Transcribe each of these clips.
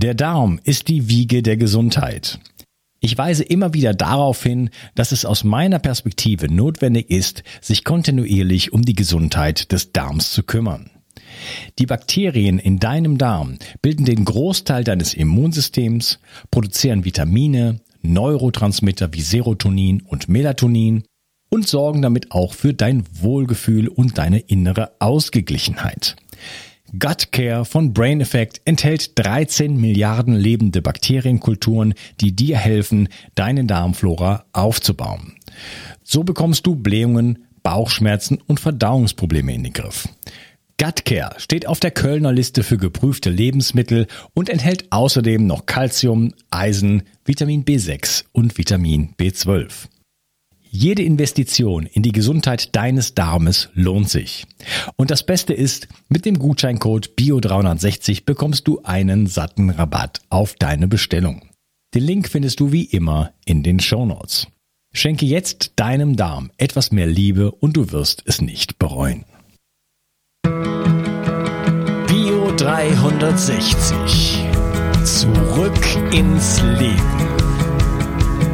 Der Darm ist die Wiege der Gesundheit. Ich weise immer wieder darauf hin, dass es aus meiner Perspektive notwendig ist, sich kontinuierlich um die Gesundheit des Darms zu kümmern. Die Bakterien in deinem Darm bilden den Großteil deines Immunsystems, produzieren Vitamine, Neurotransmitter wie Serotonin und Melatonin und sorgen damit auch für dein Wohlgefühl und deine innere Ausgeglichenheit. Gut Care von Brain Effect enthält 13 Milliarden lebende Bakterienkulturen, die dir helfen, deine Darmflora aufzubauen. So bekommst du Blähungen, Bauchschmerzen und Verdauungsprobleme in den Griff. Gut Care steht auf der Kölner Liste für geprüfte Lebensmittel und enthält außerdem noch Calcium, Eisen, Vitamin B6 und Vitamin B12. Jede Investition in die Gesundheit deines Darmes lohnt sich. Und das Beste ist, mit dem Gutscheincode BIO360 bekommst du einen satten Rabatt auf deine Bestellung. Den Link findest du wie immer in den Show Notes. Schenke jetzt deinem Darm etwas mehr Liebe und du wirst es nicht bereuen. Bio 360. Zurück ins Leben.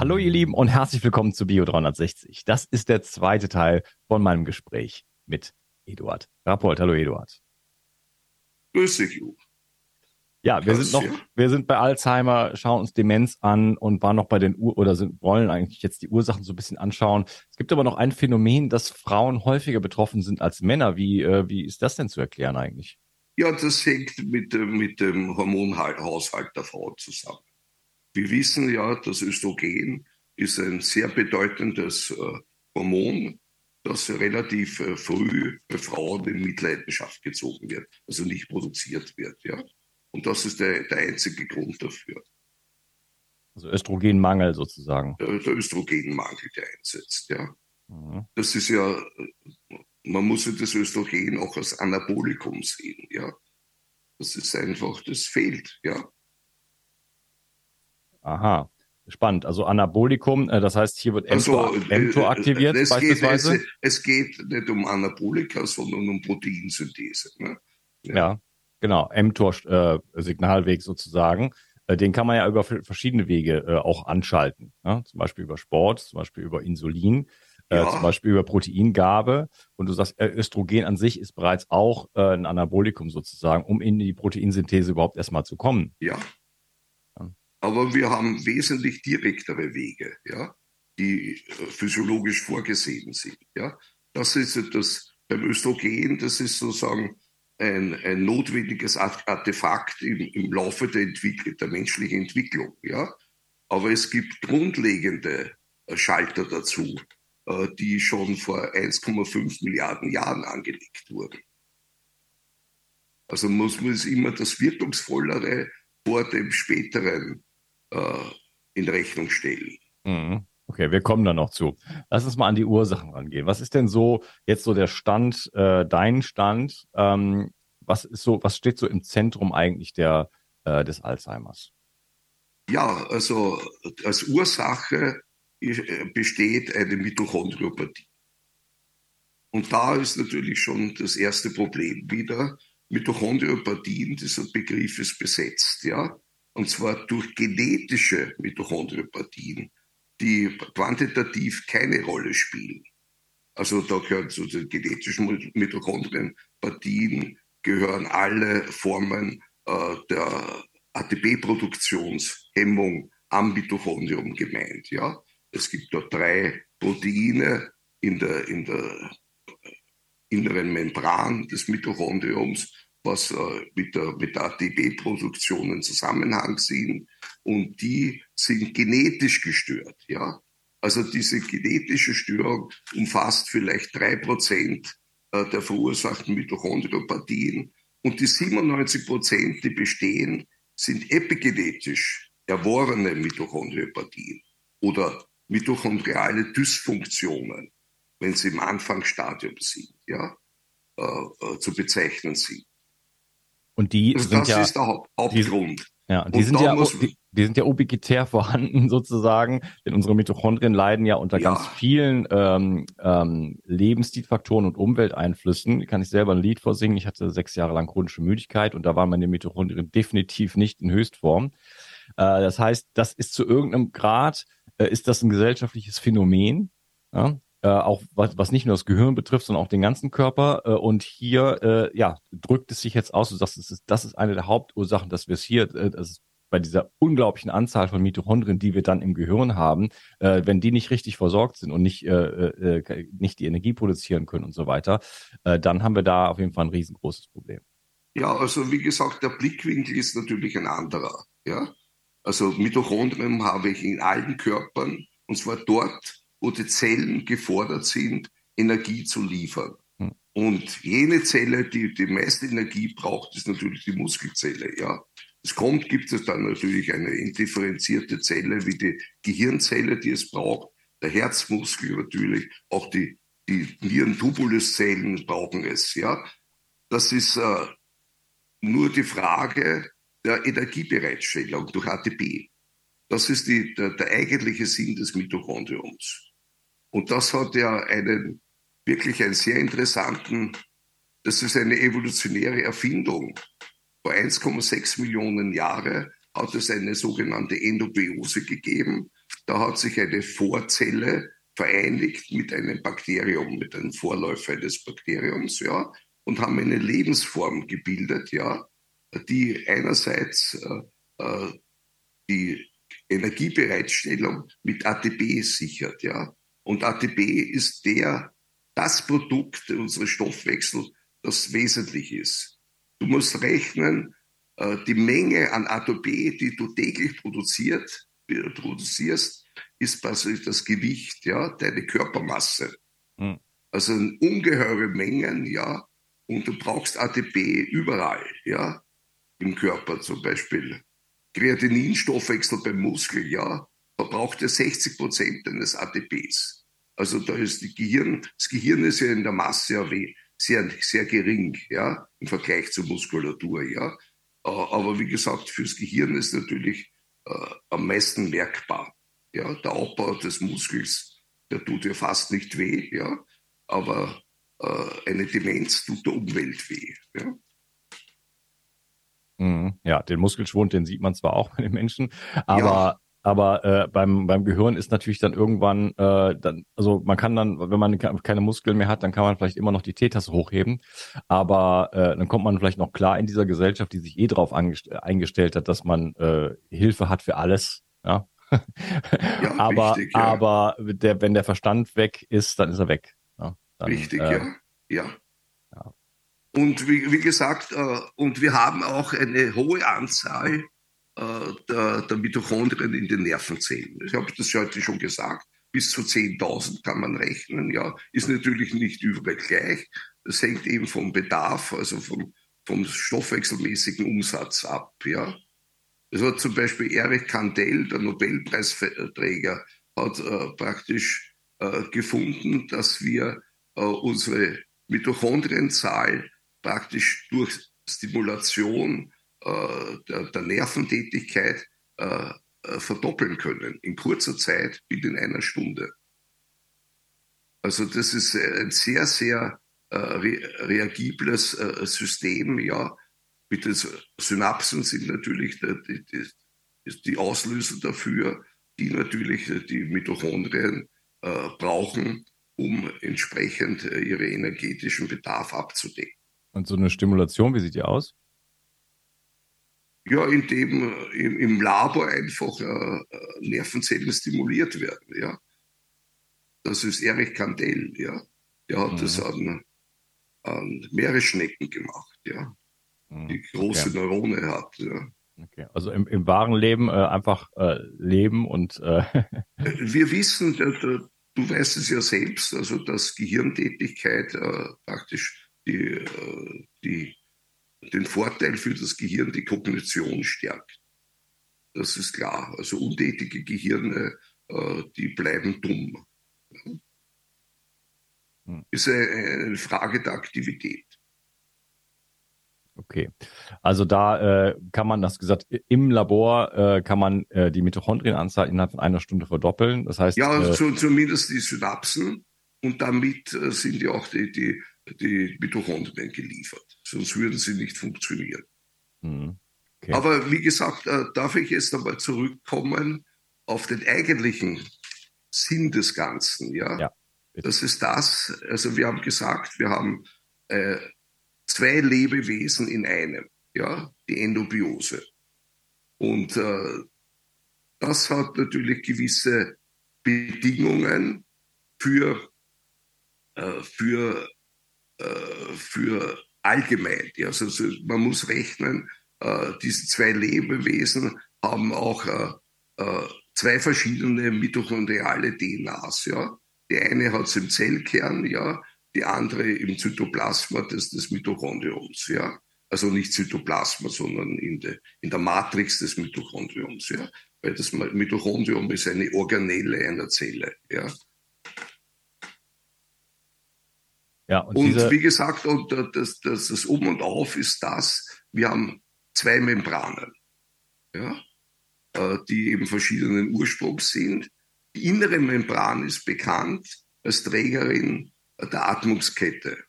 Hallo ihr Lieben und herzlich willkommen zu Bio 360. Das ist der zweite Teil von meinem Gespräch mit Eduard Rappold. Hallo Eduard. Grüß dich, Ju. Ja, wir sind noch, wir sind bei Alzheimer, schauen uns Demenz an und waren noch bei den Ur oder sind, wollen eigentlich jetzt die Ursachen so ein bisschen anschauen. Es gibt aber noch ein Phänomen, dass Frauen häufiger betroffen sind als Männer. Wie, äh, wie ist das denn zu erklären eigentlich? Ja, das hängt mit, mit dem Hormonhaushalt der Frau zusammen. Wir wissen ja, das Östrogen ist ein sehr bedeutendes äh, Hormon, das relativ äh, früh bei Frauen in Mitleidenschaft gezogen wird, also nicht produziert wird. Ja? Und das ist der, der einzige Grund dafür. Also Östrogenmangel sozusagen. Der, der Östrogenmangel, der einsetzt, ja. Mhm. Das ist ja, man muss ja das Östrogen auch als Anabolikum sehen, ja. Das ist einfach, das fehlt, ja. Aha. Spannend. Also Anabolikum, äh, das heißt, hier wird mTOR, also, mTOR äh, aktiviert es beispielsweise. Geht, es, es, geht nicht um Anabolika, sondern um Proteinsynthese. Ne? Ja. ja. genau. mTOR-Signalweg äh, sozusagen. Den kann man ja über verschiedene Wege äh, auch anschalten. Ne? Zum Beispiel über Sport, zum Beispiel über Insulin, ja. äh, zum Beispiel über Proteingabe. Und du sagst, Östrogen an sich ist bereits auch äh, ein Anabolikum sozusagen, um in die Proteinsynthese überhaupt erstmal zu kommen. Ja, aber wir haben wesentlich direktere Wege, ja, die äh, physiologisch vorgesehen sind. Ja. Das ist das beim Östrogen, das ist sozusagen ein, ein notwendiges Artefakt im, im Laufe der, der menschlichen Entwicklung. Ja. Aber es gibt grundlegende äh, Schalter dazu, äh, die schon vor 1,5 Milliarden Jahren angelegt wurden. Also muss man immer das Wirkungsvollere vor dem späteren in Rechnung stellen. Mhm. Okay, wir kommen da noch zu. Lass uns mal an die Ursachen rangehen. Was ist denn so jetzt so der Stand, äh, dein Stand? Ähm, was ist so, was steht so im Zentrum eigentlich der, äh, des Alzheimers? Ja, also als Ursache äh, besteht eine Mitochondriopathie. Und da ist natürlich schon das erste Problem wieder. Mitochondriopathien, dieser Begriff ist besetzt, ja und zwar durch genetische Mitochondriopathien, die quantitativ keine Rolle spielen. Also da gehören zu den genetischen Mitochondrienpathien gehören alle Formen äh, der ATP-Produktionshemmung am Mitochondrium gemeint. Ja? Es gibt da drei Proteine in der, in der inneren Membran des Mitochondriums was äh, mit der, mit der ATP-Produktion in Zusammenhang sind. Und die sind genetisch gestört, ja. Also diese genetische Störung umfasst vielleicht drei Prozent äh, der verursachten Mitochondriopathien. Und die 97 Prozent, die bestehen, sind epigenetisch erworbene Mitochondriopathien oder mitochondriale Dysfunktionen, wenn sie im Anfangsstadium sind, ja, äh, äh, zu bezeichnen sind. Und die also sind das ja, ist der Haupt Hauptgrund. Die, ja, die sind ja, die, die, sind ja ubiquitär vorhanden sozusagen, denn unsere Mitochondrien leiden ja unter ja. ganz vielen ähm, ähm, Lebensstilfaktoren und Umwelteinflüssen. Kann ich selber ein Lied vorsingen. Ich hatte sechs Jahre lang chronische Müdigkeit und da waren meine Mitochondrien definitiv nicht in Höchstform. Äh, das heißt, das ist zu irgendeinem Grad, äh, ist das ein gesellschaftliches Phänomen. Ja? Äh, auch was, was nicht nur das Gehirn betrifft, sondern auch den ganzen Körper. Äh, und hier, äh, ja, drückt es sich jetzt aus. Du sagst, das ist, das ist eine der Hauptursachen, dass wir es hier, äh, das ist bei dieser unglaublichen Anzahl von Mitochondrien, die wir dann im Gehirn haben, äh, wenn die nicht richtig versorgt sind und nicht, äh, äh, nicht die Energie produzieren können und so weiter, äh, dann haben wir da auf jeden Fall ein riesengroßes Problem. Ja, also wie gesagt, der Blickwinkel ist natürlich ein anderer. Ja, also Mitochondrien habe ich in allen Körpern und zwar dort, wo die Zellen gefordert sind, Energie zu liefern. Hm. Und jene Zelle, die die meiste Energie braucht, ist natürlich die Muskelzelle. Ja, es kommt, gibt es dann natürlich eine indifferenzierte Zelle wie die Gehirnzelle, die es braucht, der Herzmuskel natürlich, auch die, die Nierentubuluszellen brauchen es. Ja, das ist äh, nur die Frage der Energiebereitstellung durch ATP. Das ist die, der, der eigentliche Sinn des Mitochondriums. Und das hat ja einen wirklich einen sehr interessanten, das ist eine evolutionäre Erfindung. Vor 1,6 Millionen Jahren hat es eine sogenannte Endobiose gegeben. Da hat sich eine Vorzelle vereinigt mit einem Bakterium, mit einem Vorläufer eines Bakteriums, ja, und haben eine Lebensform gebildet, ja, die einerseits äh, äh die Energiebereitstellung mit ATP sichert, ja. Und ATP ist der, das Produkt unseres Stoffwechsels, das wesentlich ist. Du musst rechnen, äh, die Menge an ATP, die du täglich produziert, produzierst, ist quasi das Gewicht, ja, deine Körpermasse. Mhm. Also ungeheure Mengen, ja, und du brauchst ATP überall, ja, im Körper zum Beispiel. Kreatininstoffwechsel beim Muskel, ja, verbraucht er 60 Prozent deines ATPs. Also da ist die Gehirn, das Gehirn ist ja in der Masse sehr, sehr gering, ja, im Vergleich zur Muskulatur, ja. Aber wie gesagt, fürs Gehirn ist natürlich äh, am meisten merkbar. Ja, der Abbau des Muskels, der tut ja fast nicht weh, ja, aber äh, eine Demenz tut der Umwelt weh. Ja. Mhm. Ja, den Muskelschwund, den sieht man zwar auch bei den Menschen, aber ja. Aber äh, beim, beim Gehirn ist natürlich dann irgendwann, äh, dann, also man kann dann, wenn man keine Muskeln mehr hat, dann kann man vielleicht immer noch die Teetasse hochheben. Aber äh, dann kommt man vielleicht noch klar in dieser Gesellschaft, die sich eh drauf eingestellt hat, dass man äh, Hilfe hat für alles. Ja. ja aber richtig, ja. aber der, wenn der Verstand weg ist, dann ist er weg. Ja, dann, richtig, äh, ja. ja. Und wie, wie gesagt, äh, und wir haben auch eine hohe Anzahl äh, der, der Mitochondrien in den Nervenzellen. Ich habe das heute schon gesagt. Bis zu 10.000 kann man rechnen. Ja, ist natürlich nicht überall gleich. Das hängt eben vom Bedarf, also vom, vom stoffwechselmäßigen Umsatz ab. Ja, das hat zum Beispiel Erich Kandel, der Nobelpreisträger, hat äh, praktisch äh, gefunden, dass wir äh, unsere Mitochondrienzahl praktisch durch Stimulation äh, der, der, Nerventätigkeit äh, äh, verdoppeln können in kurzer Zeit binnen einer Stunde. Also das ist ein sehr, sehr äh, re reagibles äh, System. Ja, mit den Synapsen sind natürlich die, die, die Auslöser dafür, die natürlich die Mitochondrien äh, brauchen, um entsprechend ihre energetischen Bedarf abzudecken. Und so eine Stimulation, wie sieht die aus? Ja, indem äh, im, Labor einfach äh, äh, Nervenzellen stimuliert werden. Ja. Das ist Erich Kandel, ja. Der hat mhm. das an, an Meeresschnecken gemacht, ja. Mhm. Die große okay. Neurone hat, ja. Okay, also im, im wahren Leben äh, einfach äh, leben und. Äh Wir wissen, du, du weißt es ja selbst, also dass Gehirntätigkeit praktisch die, die den Vorteil für das Gehirn, die Kognition stärkt. Das ist klar. Also untätige Gehirne, äh, die bleiben dumm. Hm. Ist eine Frage der Aktivität. Okay, also da äh, kann man, das gesagt, im Labor äh, kann man äh, die Mitochondrienanzahl innerhalb von einer Stunde verdoppeln. Das heißt, ja, also zumindest die Synapsen und damit äh, sind ja auch die, die, die Mitochondrien geliefert. Sonst würden sie nicht funktionieren. Hm. Okay. Aber wie gesagt, äh, darf ich jetzt einmal zurückkommen auf den eigentlichen Sinn des Ganzen. Ja, ja das ist das. Also wir haben gesagt, wir haben äh, zwei Lebewesen in einem. Ja, die Endobiose. Und äh, das hat natürlich gewisse Bedingungen für, äh, für, äh, für allgemein. Also, also man muss rechnen, äh, diese zwei Lebewesen haben auch äh, äh, zwei verschiedene mitochondriale DNAs. Die eine hat es im Zellkern, ja, die andere im Zytoplasma des, des Mitochondriums. Ja? Also nicht Zytoplasma, sondern in, de, in der Matrix des Mitochondriums. Ja? Weil das Mitochondrium ist eine Organelle einer Zelle. Ja? Ja, und, und wie gesagt, und das, das, das Um und Auf ist das, wir haben zwei Membranen, ja, äh, die eben verschiedenen Ursprungs sind. Die innere Membran ist bekannt als Trägerin der Atmungskette.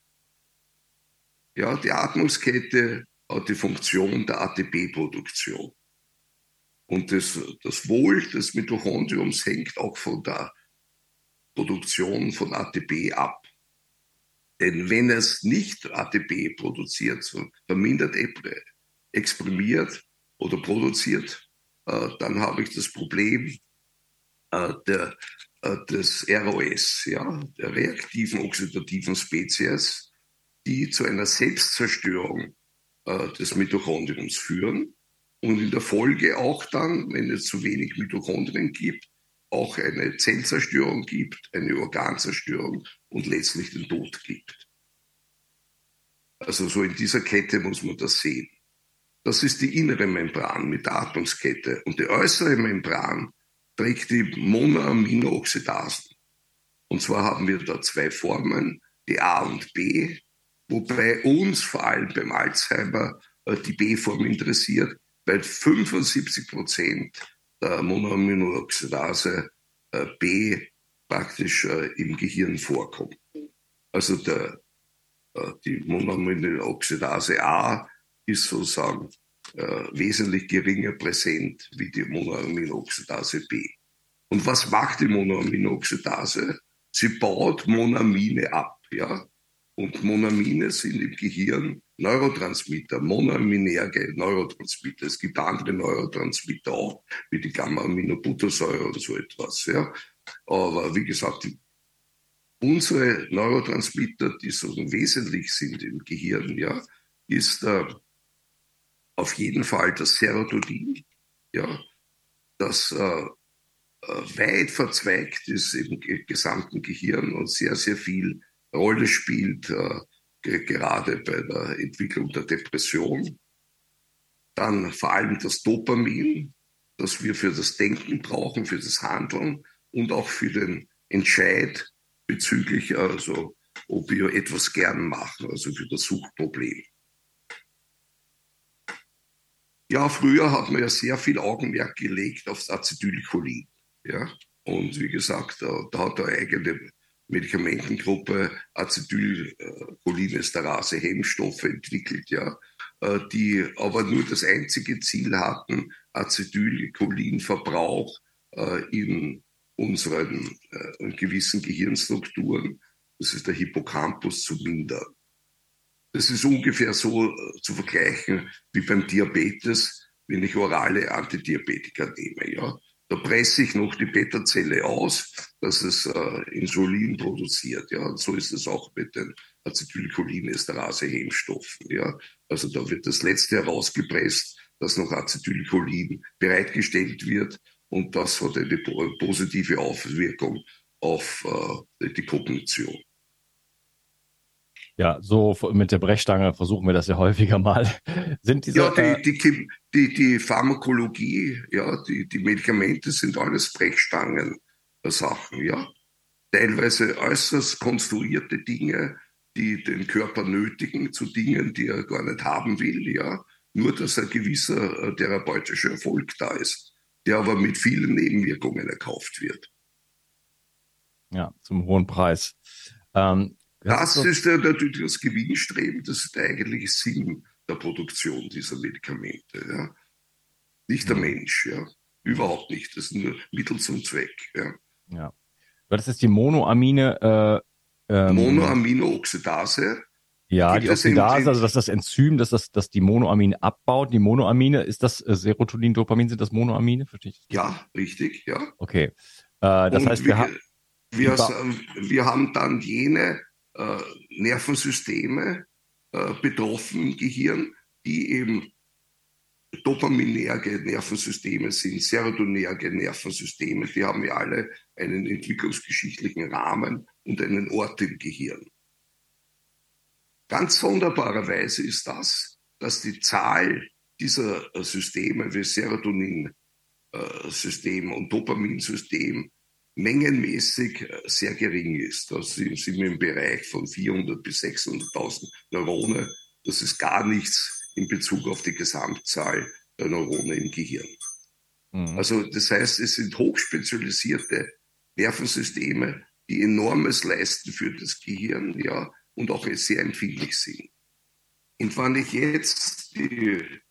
Ja, die Atmungskette hat die Funktion der ATP-Produktion. Und das, das Wohl des Mitochondriums hängt auch von der Produktion von ATP ab. Denn wenn es nicht ATP produziert, so vermindert exprimiert oder produziert, äh, dann habe ich das Problem äh, der, äh, des ROS, ja, der reaktiven oxidativen Spezies, die zu einer Selbstzerstörung äh, des Mitochondriums führen und in der Folge auch dann, wenn es zu wenig Mitochondrien gibt, auch eine Zellzerstörung gibt, eine Organzerstörung und letztlich den Tod gibt. Also so in dieser Kette muss man das sehen. Das ist die innere Membran mit der Atmungskette. Und die äußere Membran trägt die Monoaminooxidasen. Und zwar haben wir da zwei Formen, die A und B, wobei uns vor allem beim Alzheimer äh, die B-Form interessiert, weil 75 Prozent der Monoaminooxidase äh, B praktisch äh, im Gehirn vorkommt. Also der, die Monoaminooxidase A ist sozusagen äh, wesentlich geringer präsent wie die Monoaminoxidase B. Und was macht die Monoaminoxidase? Sie baut Monamine ab, ja. Und Monamine sind im Gehirn Neurotransmitter, monoaminerge Neurotransmitter. Es gibt andere Neurotransmitter auch, wie die Gamma-Aminobuttersäure oder so etwas, ja. Aber wie gesagt, die, unsere Neurotransmitter, die so wesentlich sind im Gehirn, ja, ist äh, auf jeden Fall das Serotonin, ja, das äh, äh, weit verzweigt ist im gesamten Gehirn und sehr, sehr viel Rolle spielt, äh, gerade bei der Entwicklung der Depression. Dann vor allem das Dopamin, das wir für das Denken brauchen, für das Handeln und auch für den Entscheid bezüglich, also ob wir etwas gern machen, also für das Suchproblem. Ja, früher hat man ja sehr viel Augenmerk gelegt aufs Acetylcholin. Ja? Und wie gesagt, da, da hat eine eigene Medikamentengruppe Acetylcholinesterase Hemmstoffe entwickelt, ja, äh, die aber nur das einzige Ziel hatten, Acetylcholinverbrauch äh, in unseren äh, gewissen Gehirnstrukturen, das ist der Hippocampus, zu mindern. Das ist ungefähr so zu vergleichen wie beim Diabetes, wenn ich orale Antidiabetika nehme. Ja? Da presse ich noch die Beta-Zelle aus, dass es äh, Insulin produziert. Ja? Und so ist es auch mit den Acetylcholinesterase-Hemmstoffen. Ja? Also da wird das letzte herausgepresst, dass noch Acetylcholin bereitgestellt wird. Und das hat eine positive Auswirkung auf äh, die Kognition. Ja, so mit der Brechstange versuchen wir das ja häufiger mal. Sind diese, ja, die, äh, die, die, die Pharmakologie, ja, die, die Medikamente sind alles Brechstangen-Sachen, ja. Teilweise äußerst konstruierte Dinge, die den Körper nötigen zu Dingen, die er gar nicht haben will, ja. Nur, dass ein gewisser äh, therapeutischer Erfolg da ist, der aber mit vielen Nebenwirkungen erkauft wird. Ja, zum hohen Preis. Ähm, das ist der, natürlich das Gewinnstreben, das ist der eigentliche Sinn der Produktion dieser Medikamente. Ja. Nicht der mhm. Mensch, ja. Überhaupt nicht. Das ist nur Mittel zum Zweck. Ja. ja. Das ist die Monoamine. Äh, ähm, Monoaminooxidase. Ja, die Oxidase, also das ist das Enzym, das, das, das die Monoamine abbaut. Die Monoamine, ist das äh, Serotonin, Dopamin, sind das Monoamine? Verstehe ich? Ja, richtig, ja. Okay. Äh, das Und heißt, wir, wir, wir, wir haben dann jene äh, Nervensysteme äh, betroffen im Gehirn, die eben dopaminerge Nervensysteme sind, serotonerge Nervensysteme. Die haben ja alle einen entwicklungsgeschichtlichen Rahmen und einen Ort im Gehirn. Ganz sonderbarerweise ist das, dass die Zahl dieser äh, Systeme wie Serotonin-System und Dopaminsystem mengenmäßig äh, sehr gering ist. Da sind wir im Bereich von 400 bis 600.000 Neurone. Das ist gar nichts in Bezug auf die Gesamtzahl der Neurone im Gehirn. Mhm. Also das heißt, es sind hochspezialisierte Nervensysteme, die enormes leisten für das Gehirn, ja, und auch sehr empfindlich sind. Und wenn ich jetzt die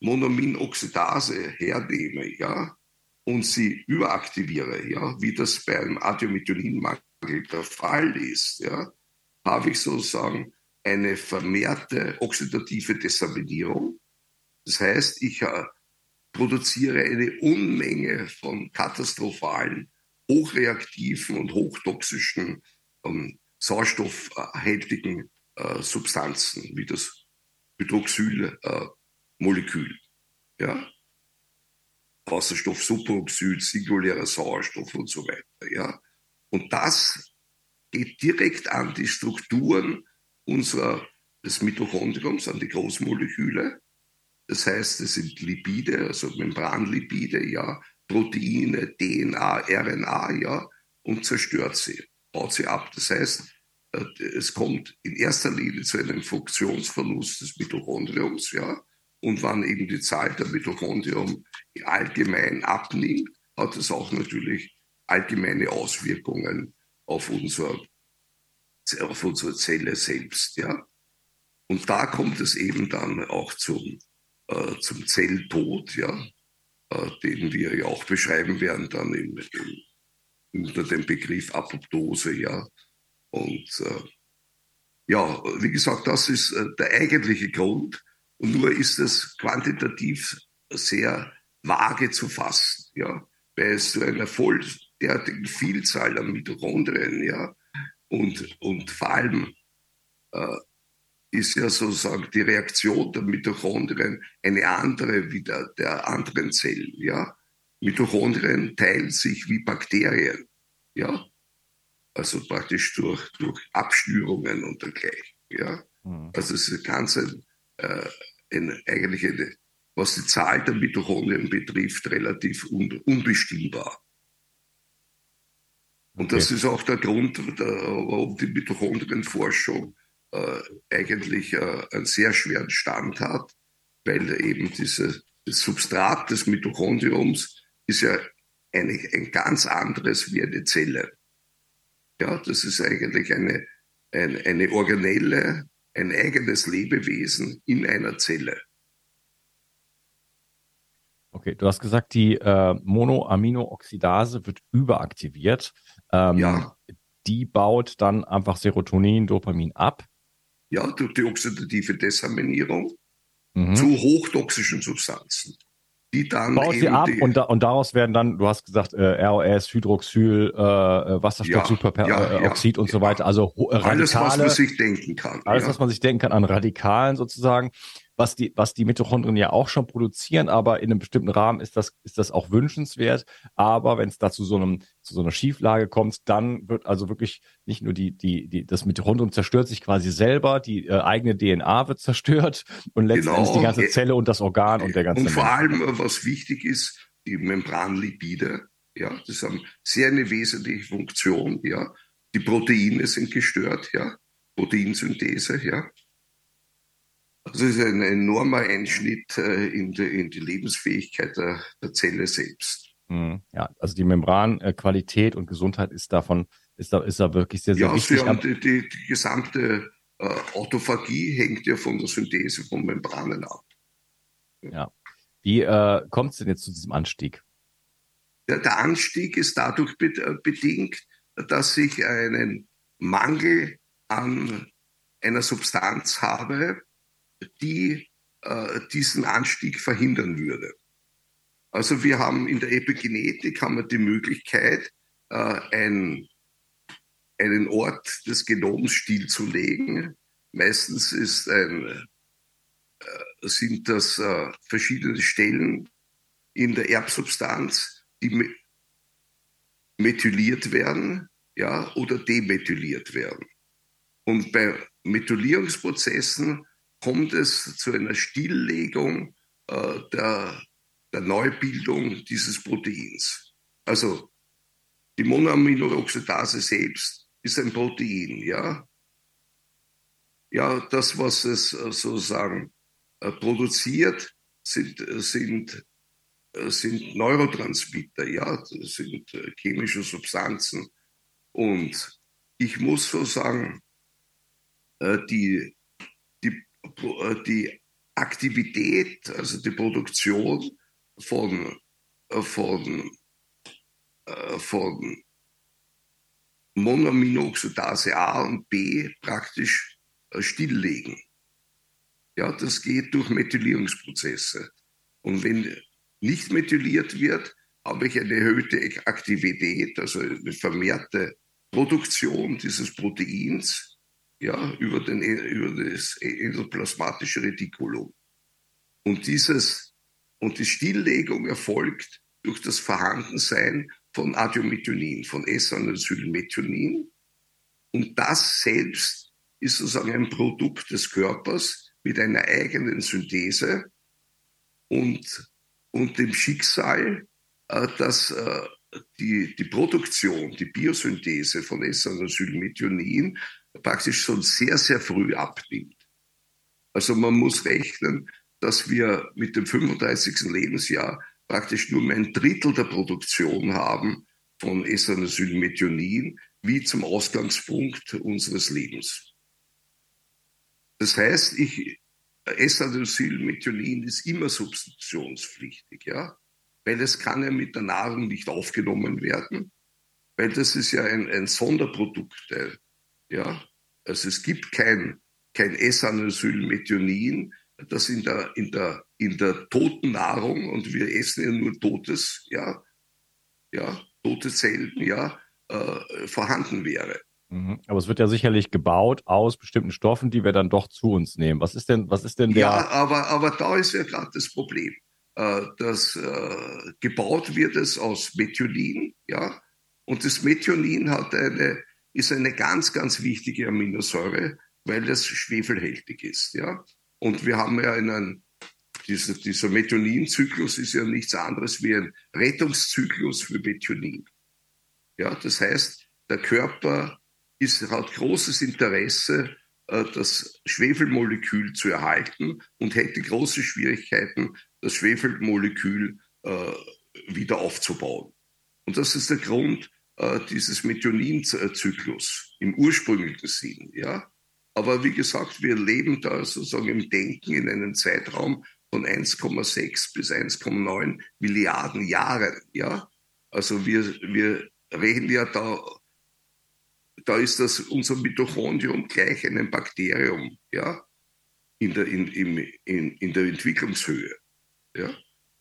Monominoxidase hernehme, ja, und sie überaktiviere, ja, wie das beim Adiomethioninmangel der Fall ist, ja, habe ich sozusagen eine vermehrte oxidative Desaminierung. Das heißt, ich äh, produziere eine Unmenge von katastrophalen, hochreaktiven und hochtoxischen ähm, sauerstoffhaltigen äh, Substanzen, wie das Hydroxylmolekül. Äh, ja? Wasserstoff, Superoxid, singulärer Sauerstoff und so weiter. Ja? Und das geht direkt an die Strukturen unserer, des Mitochondriums, an die Großmoleküle. Das heißt, es sind Lipide, also Membranlipide, ja, Proteine, DNA, RNA, ja, und zerstört sie, baut sie ab. Das heißt, äh, es kommt in erster Linie zu einem Funktionsverlust des Mitochondriums, ja, und wann eben die Zahl der Mitochondrien allgemein abnimmt, hat es auch natürlich allgemeine Auswirkungen auf, unser, auf unsere Zelle selbst. Ja? Und da kommt es eben dann auch zum, äh, zum Zelltod, ja? Äh, den wir ja auch beschreiben werden dann im, im, unter dem Begriff Apoptose. Ja? Und äh, ja, wie gesagt, das ist äh, der eigentliche Grund, und nur ist es quantitativ sehr vage zu fassen, ja, bei so einer voll derartigen Vielzahl an Mitochondrien, ja, und, und vor allem äh, ist ja sozusagen die Reaktion der Mitochondrien eine andere wie der, der anderen Zellen, ja. Mitochondrien teilen sich wie Bakterien, ja, also praktisch durch, durch Abschnürungen und dergleichen, ja. Mhm. Also es ist ganz ein, äh, ein, eigentlich eine, was die Zahl der Mitochondrien betrifft, relativ un, unbestimmbar. Und okay. das ist auch der Grund, der, warum die Mitochondrienforschung äh, eigentlich äh, einen sehr schweren Stand hat, weil eben diese, das Substrat des Mitochondriums ist ja eigentlich ein ganz anderes wie eine Zelle. Ja, das ist eigentlich eine, eine, eine Organelle, ein eigenes Lebewesen in einer Zelle. Okay, du hast gesagt, die äh, Monoaminooxidase wird überaktiviert. Ähm, ja. Die baut dann einfach Serotonin, Dopamin ab. Ja, durch die oxidative Desaminierung mhm. zu hochtoxischen Substanzen die dann Baut sie ab und, da, und daraus werden dann, du hast gesagt, äh, ROS, Hydroxyl, äh, Wasserstoff, ja, Superoxid ja, ja, und so weiter. Also radikale, alles, was man sich denken kann. Alles, was man sich denken kann an Radikalen sozusagen. Was die, was die Mitochondrien ja auch schon produzieren, aber in einem bestimmten Rahmen ist das, ist das auch wünschenswert. Aber wenn es da zu so einem, zu so einer Schieflage kommt, dann wird also wirklich nicht nur die, die, die, das Mitochondrium zerstört sich quasi selber, die äh, eigene DNA wird zerstört und letztendlich genau. die ganze Zelle und das Organ und der ganze Und vor Mensch. allem, was wichtig ist, die Membranlipide, ja, das haben sehr eine wesentliche Funktion, ja. Die Proteine sind gestört, ja. Proteinsynthese, ja. Es ist ein enormer Einschnitt äh, in, die, in die Lebensfähigkeit der, der Zelle selbst. Mhm. Ja, also die Membranqualität und Gesundheit ist davon, ist da, ist da wirklich sehr, sehr ja, wichtig. Ja, die, die, die gesamte äh, Autophagie hängt ja von der Synthese von Membranen ab. Ja. Wie äh, kommt es denn jetzt zu diesem Anstieg? Ja, der Anstieg ist dadurch be äh, bedingt, dass ich einen Mangel an einer Substanz habe, die äh, diesen Anstieg verhindern würde. Also wir haben in der Epigenetik haben wir die Möglichkeit, äh, ein, einen Ort des Genoms stillzulegen. Meistens ist ein, äh, sind das äh, verschiedene Stellen in der Erbsubstanz, die methyliert werden ja, oder demethyliert werden. Und bei Methylierungsprozessen kommt es zu einer Stilllegung äh, der, der Neubildung dieses Proteins. Also die Monoaminooxidase selbst ist ein Protein, ja. Ja, das, was es äh, sozusagen äh, produziert, sind, äh, sind, sind Neurotransmitter, ja, das sind chemische Substanzen. Und ich muss so sagen, die die Aktivität, also die Produktion von, äh, von, äh, von Monoaminoxidase A und B praktisch stilllegen. Ja, das geht durch Methylierungsprozesse. Und wenn nicht methyliert wird, habe ich eine erhöhte Aktivität, also eine vermehrte Produktion dieses Proteins ja, über, den, über das endoplasmatische Retikulum. Und dieses, und die Stilllegung erfolgt durch das Vorhandensein von Adiomethionin, von S-Anilsylmethionin. Und das selbst ist sozusagen ein Produkt des Körpers mit einer eigenen Synthese und, und dem Schicksal, äh, dass äh, die, die Produktion, die Biosynthese von S-Anilsylmethionin praktisch schon sehr, sehr früh abnimmt. Also man muss rechnen, dass wir mit dem 35. Lebensjahr praktisch nur ein Drittel der Produktion haben von Esanosylmethionin wie zum Ausgangspunkt unseres Lebens. Das heißt, ich, Esanosylmethionin ist immer substitutionspflichtig, ja, weil es kann ja mit der Nahrung nicht aufgenommen werden, weil das ist ja ein, ein Sonderprodukt ja, also es gibt kein, kein S-Anosylmethionin, das in der, in der, in der toten Nahrung, und wir essen ja nur totes, ja, ja, tote Zellen, ja, äh, vorhanden wäre. Mhm. Aber es wird ja sicherlich gebaut aus bestimmten Stoffen, die wir dann doch zu uns nehmen. Was ist denn, was ist denn der? Ja, aber, aber da ist ja gerade das Problem. Äh, dass äh, gebaut wird es aus Methionin, ja, und das Methionin hat eine, ist eine ganz, ganz wichtige Aminosäure, weil das schwefelhältig ist. Ja? Und wir haben ja einen, dieser, dieser Methionin-Zyklus ist ja nichts anderes wie ein Rettungszyklus für Methionin. Ja, das heißt, der Körper ist, hat großes Interesse, äh, das Schwefelmolekül zu erhalten und hätte große Schwierigkeiten, das Schwefelmolekül äh, wieder aufzubauen. Und das ist der Grund, äh, dieses Methionin-Zyklus im ursprünglichen Sinn. Ja? Aber wie gesagt, wir leben da sozusagen im Denken in einem Zeitraum von 1,6 bis 1,9 Milliarden Jahren. Ja? Also wir, wir reden ja da, da ist das unser Mitochondrium gleich einem Bakterium, ja, in der, in, in, in, in der Entwicklungshöhe. Ja?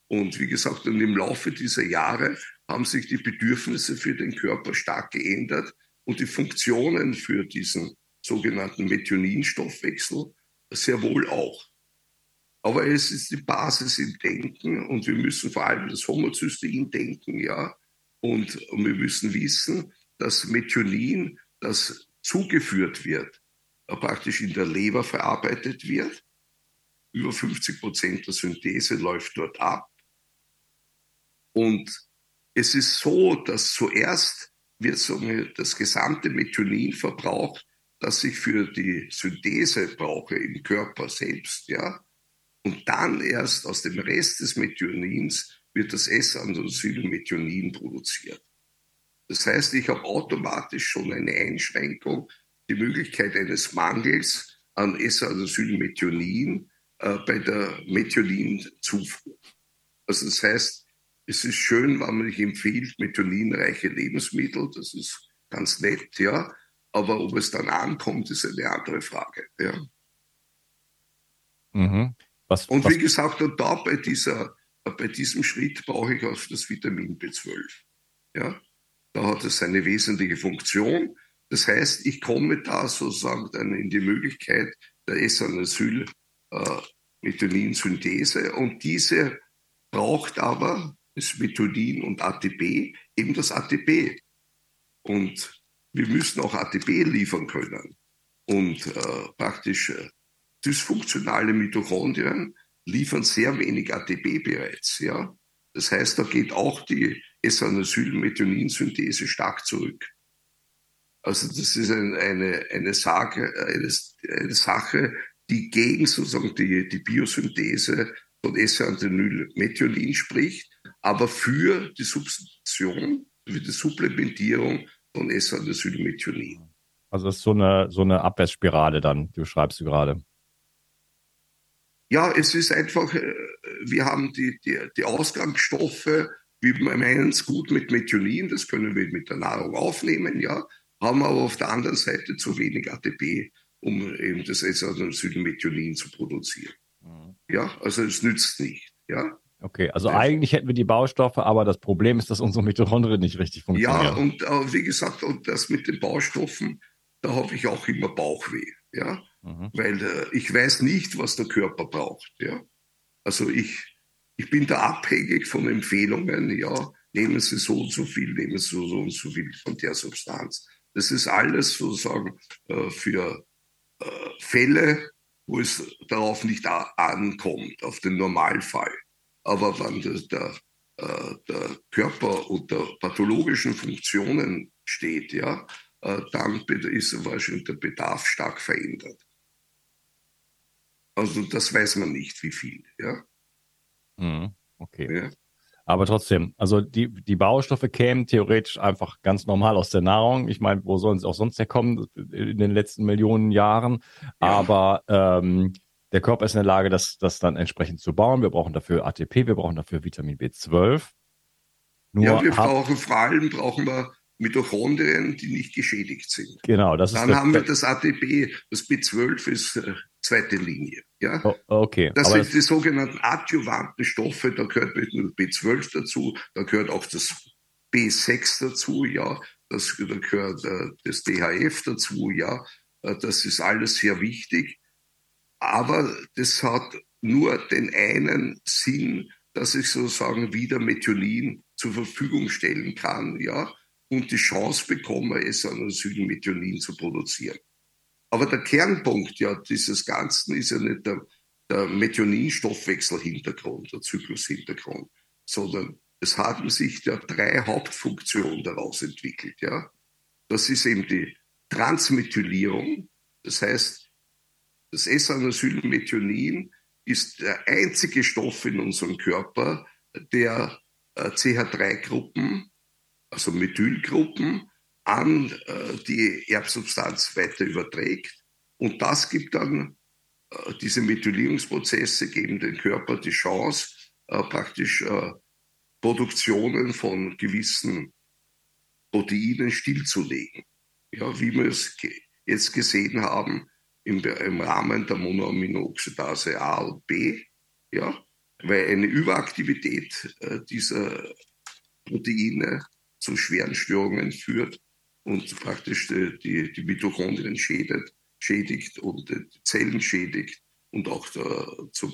Und wie gesagt, und im Laufe dieser Jahre haben sich die Bedürfnisse für den Körper stark geändert und die Funktionen für diesen sogenannten Methioninstoffwechsel sehr wohl auch. Aber es ist die Basis im Denken und wir müssen vor allem das Homozystein denken, ja. Und, wir müssen wissen, dass Methionin, das zugeführt wird, äh, praktisch in der Leber verarbeitet wird. Über 50 Prozent der Synthese läuft dort ab. Und es ist so, dass zuerst wird so das gesamte Methionin verbraucht, das ich für die Synthese brauche im Körper selbst, ja. Und dann erst aus dem Rest des Methionins wird das S-Androsylmethionin produziert. Das heißt, ich habe automatisch schon eine Einschränkung, die Möglichkeit eines Mangels an S-Androsylmethionin äh, bei der Methioninzufuhr. Also das heißt, es ist schön, wenn man sich empfiehlt, methoninreiche Lebensmittel, das ist ganz nett, ja. Aber ob es dann ankommt, ist eine andere Frage, ja. Mhm. Was, und wie gesagt, und da bei, dieser, bei diesem Schritt brauche ich auch das Vitamin B12. Ja? Da hat es eine wesentliche Funktion. Das heißt, ich komme da sozusagen dann in die Möglichkeit der Esanasyl äh, und diese braucht aber das Methodin und ATP, eben das ATP. Und wir müssen auch ATP liefern können. Und äh, praktisch äh, dysfunktionale Mitochondrien liefern sehr wenig ATP bereits. Ja? Das heißt, da geht auch die S-Anosyl-Methionine-Synthese stark zurück. Also das ist eine, eine, eine, Sage, eine, eine Sache, die gegen sozusagen die, die Biosynthese von S-Anosyl-Methionin spricht aber für die Substitution, für die Supplementierung von S-Andesylmethionin. Also das ist so eine, so eine Abwärtsspirale dann, die beschreibst du gerade. Ja, es ist einfach, äh, wir haben die, die, die Ausgangsstoffe, wir meinen es gut mit Methionin, das können wir mit der Nahrung aufnehmen, ja, haben aber auf der anderen Seite zu wenig ATP, um eben das S-Andesylmethionin zu produzieren. Mhm. Ja, also es nützt nicht, ja. Okay, also ja. eigentlich hätten wir die Baustoffe, aber das Problem ist, dass unsere Mitochondrien nicht richtig funktionieren. Ja, und äh, wie gesagt, und das mit den Baustoffen, da habe ich auch immer Bauchweh, ja, mhm. weil äh, ich weiß nicht, was der Körper braucht, ja. Also ich, ich bin da abhängig von Empfehlungen, ja, nehmen Sie so und so viel, nehmen Sie so und so viel von der Substanz. Das ist alles sozusagen äh, für äh, Fälle, wo es darauf nicht ankommt, auf den Normalfall. Aber wenn der, äh, der Körper unter pathologischen Funktionen steht, ja, äh, dann ist wahrscheinlich der Bedarf stark verändert. Also das weiß man nicht, wie viel, ja. Mhm, okay. Ja. Aber trotzdem, also die, die Baustoffe kämen theoretisch einfach ganz normal aus der Nahrung. Ich meine, wo sollen sie auch sonst herkommen in den letzten Millionen Jahren? Ja. Aber ähm, der Körper ist in der Lage, das, das dann entsprechend zu bauen. Wir brauchen dafür ATP, wir brauchen dafür Vitamin B12. Nur ja, wir brauchen vor allem brauchen wir Mitochondrien, die nicht geschädigt sind. Genau, das Dann ist haben wir das ATP, das B12 ist äh, zweite Linie. Ja? Oh, okay. Das Aber sind das die sogenannten adjuvanten Stoffe, da gehört nicht nur B12 dazu, da gehört auch das B6 dazu, ja, das, da gehört äh, das DHF dazu, ja, äh, das ist alles sehr wichtig. Aber das hat nur den einen Sinn, dass ich sozusagen wieder Methionin zur Verfügung stellen kann, ja, und die Chance bekomme, es an Methionin zu produzieren. Aber der Kernpunkt ja dieses Ganzen ist ja nicht der, der Methionin-Stoffwechselhintergrund, der Zyklushintergrund, sondern es haben sich ja drei Hauptfunktionen daraus entwickelt, ja. Das ist eben die Transmethylierung, das heißt, das S-Anosylmethionin ist der einzige Stoff in unserem Körper, der äh, CH3-Gruppen, also Methylgruppen, an äh, die Erbsubstanz weiter überträgt. Und das gibt dann, äh, diese Methylierungsprozesse geben dem Körper die Chance, praktisch Produktionen von gewissen Proteinen stillzulegen. Ja, wie wir es jetzt gesehen haben, im, im Rahmen der Monoaminooxidase A und B, ja, weil eine Überaktivität äh, dieser Proteine zu schweren Störungen führt und praktisch die, die, die Mitochondrien schädigt, schädigt und die Zellen schädigt und auch der, zu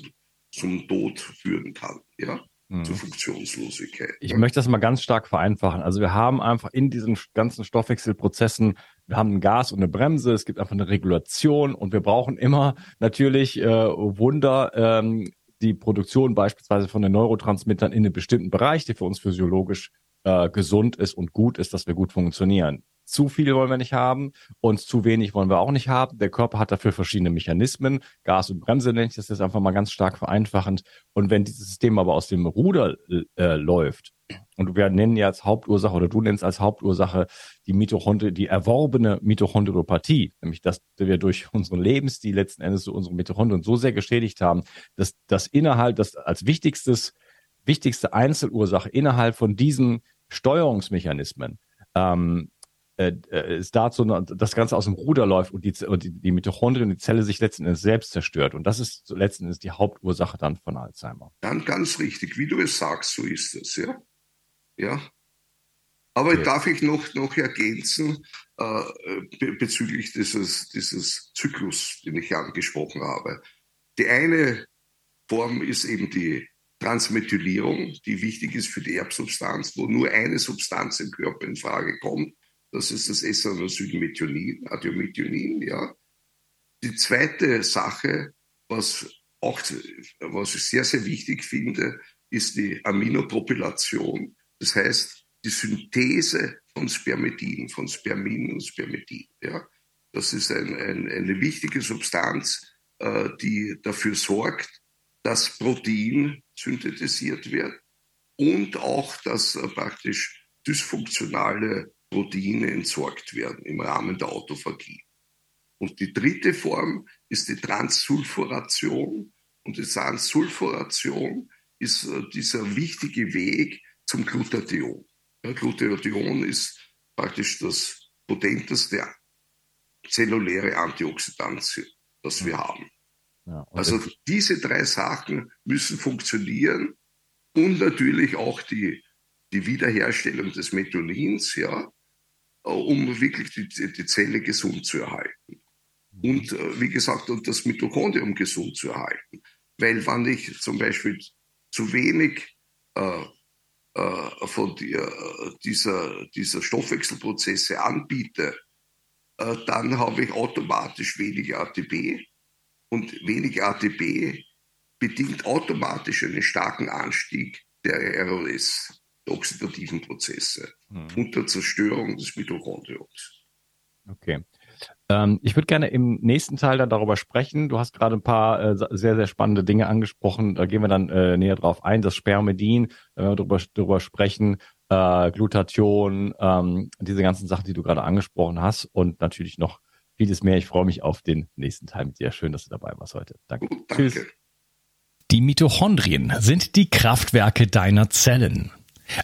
zum Tod führen kann, ja, mhm. zur Funktionslosigkeit. Ich möchte das mal ganz stark vereinfachen. Also wir haben einfach in diesen ganzen Stoffwechselprozessen, wir haben ein Gas und eine Bremse, es gibt einfach eine Regulation und wir brauchen immer natürlich äh, Wunder, ähm, die Produktion beispielsweise von den Neurotransmittern in einem bestimmten Bereich, der für uns physiologisch äh, gesund ist und gut ist, dass wir gut funktionieren. Zu viel wollen wir nicht haben und zu wenig wollen wir auch nicht haben. Der Körper hat dafür verschiedene Mechanismen. Gas und Bremse nenne ich das jetzt einfach mal ganz stark vereinfachend. Und wenn dieses System aber aus dem Ruder äh, läuft, und wir nennen ja als Hauptursache oder du nennst als Hauptursache die Mitochondrie, die erworbene Mitochondriopathie, nämlich dass wir durch unseren Lebensstil letzten Endes so unsere Mitochondrien so sehr geschädigt haben, dass das innerhalb, das als wichtigstes, wichtigste Einzelursache innerhalb von diesen Steuerungsmechanismen ähm, äh, äh, es dazu das Ganze aus dem Ruder läuft und die, und die, die Mitochondrien, die Zelle sich letzten Endes selbst zerstört. Und das ist letzten Endes die Hauptursache dann von Alzheimer. Dann ganz richtig, wie du es sagst, so ist es, ja. Ja. Aber okay. darf ich noch, noch ergänzen äh, be bezüglich dieses, dieses Zyklus, den ich angesprochen habe. Die eine Form ist eben die Transmethylierung, die wichtig ist für die Erbsubstanz, wo nur eine Substanz im Körper in Frage kommt. Das ist das Essanosylmethionin, Adiomethionin, ja. Die zweite Sache, was auch, was ich sehr, sehr wichtig finde, ist die Aminopropylation. Das heißt, die Synthese von Spermidin, von Spermin und Spermidin. Ja. Das ist ein, ein, eine wichtige Substanz, äh, die dafür sorgt, dass Protein synthetisiert wird und auch, dass äh, praktisch dysfunktionale Proteine entsorgt werden im Rahmen der Autophagie. Und die dritte Form ist die Transsulfuration. Und die Transsulfuration ist äh, dieser wichtige Weg zum Glutathion. Ja, Glutathion ist praktisch das potenteste zelluläre Antioxidant, das wir haben. Ja, also diese drei Sachen müssen funktionieren und natürlich auch die, die Wiederherstellung des Methionins, ja, um wirklich die, die Zelle gesund zu erhalten. Mhm. Und äh, wie gesagt, und das Mitochondrium gesund zu erhalten. Weil wenn ich zum Beispiel zu wenig äh, äh, von die, äh, dieser, dieser Stoffwechselprozesse anbiete, äh, dann habe ich automatisch weniger ATP und weniger ATP bedingt automatisch einen starken Anstieg der ROS oxidativen Prozesse hm. unter Zerstörung des Mitochondriums. Okay. Ähm, ich würde gerne im nächsten Teil dann darüber sprechen. Du hast gerade ein paar äh, sehr, sehr spannende Dinge angesprochen. Da gehen wir dann äh, näher drauf ein. Das Spermidin, wenn wir darüber, darüber sprechen, äh, Glutathion, ähm, diese ganzen Sachen, die du gerade angesprochen hast und natürlich noch vieles mehr. Ich freue mich auf den nächsten Teil mit dir. Schön, dass du dabei warst heute. Danke. Danke. Tschüss. Die Mitochondrien sind die Kraftwerke deiner Zellen.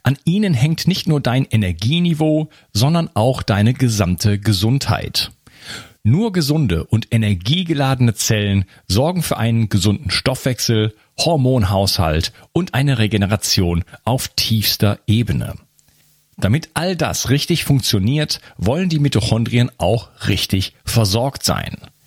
An ihnen hängt nicht nur dein Energieniveau, sondern auch deine gesamte Gesundheit. Nur gesunde und energiegeladene Zellen sorgen für einen gesunden Stoffwechsel, Hormonhaushalt und eine Regeneration auf tiefster Ebene. Damit all das richtig funktioniert, wollen die Mitochondrien auch richtig versorgt sein.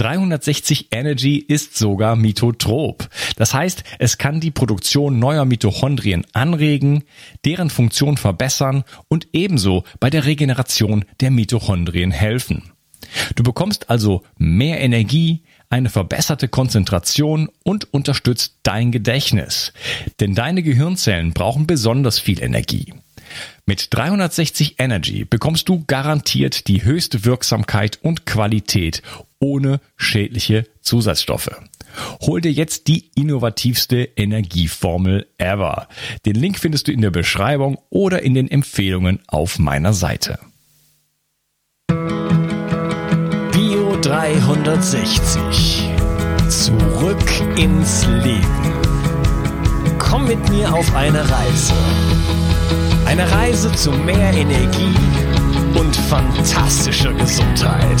360 Energy ist sogar mitotrop. Das heißt, es kann die Produktion neuer Mitochondrien anregen, deren Funktion verbessern und ebenso bei der Regeneration der Mitochondrien helfen. Du bekommst also mehr Energie, eine verbesserte Konzentration und unterstützt dein Gedächtnis. Denn deine Gehirnzellen brauchen besonders viel Energie. Mit 360 Energy bekommst du garantiert die höchste Wirksamkeit und Qualität ohne schädliche Zusatzstoffe. Hol dir jetzt die innovativste Energieformel ever. Den Link findest du in der Beschreibung oder in den Empfehlungen auf meiner Seite. Bio 360. Zurück ins Leben. Komm mit mir auf eine Reise. Eine Reise zu mehr Energie und fantastischer Gesundheit.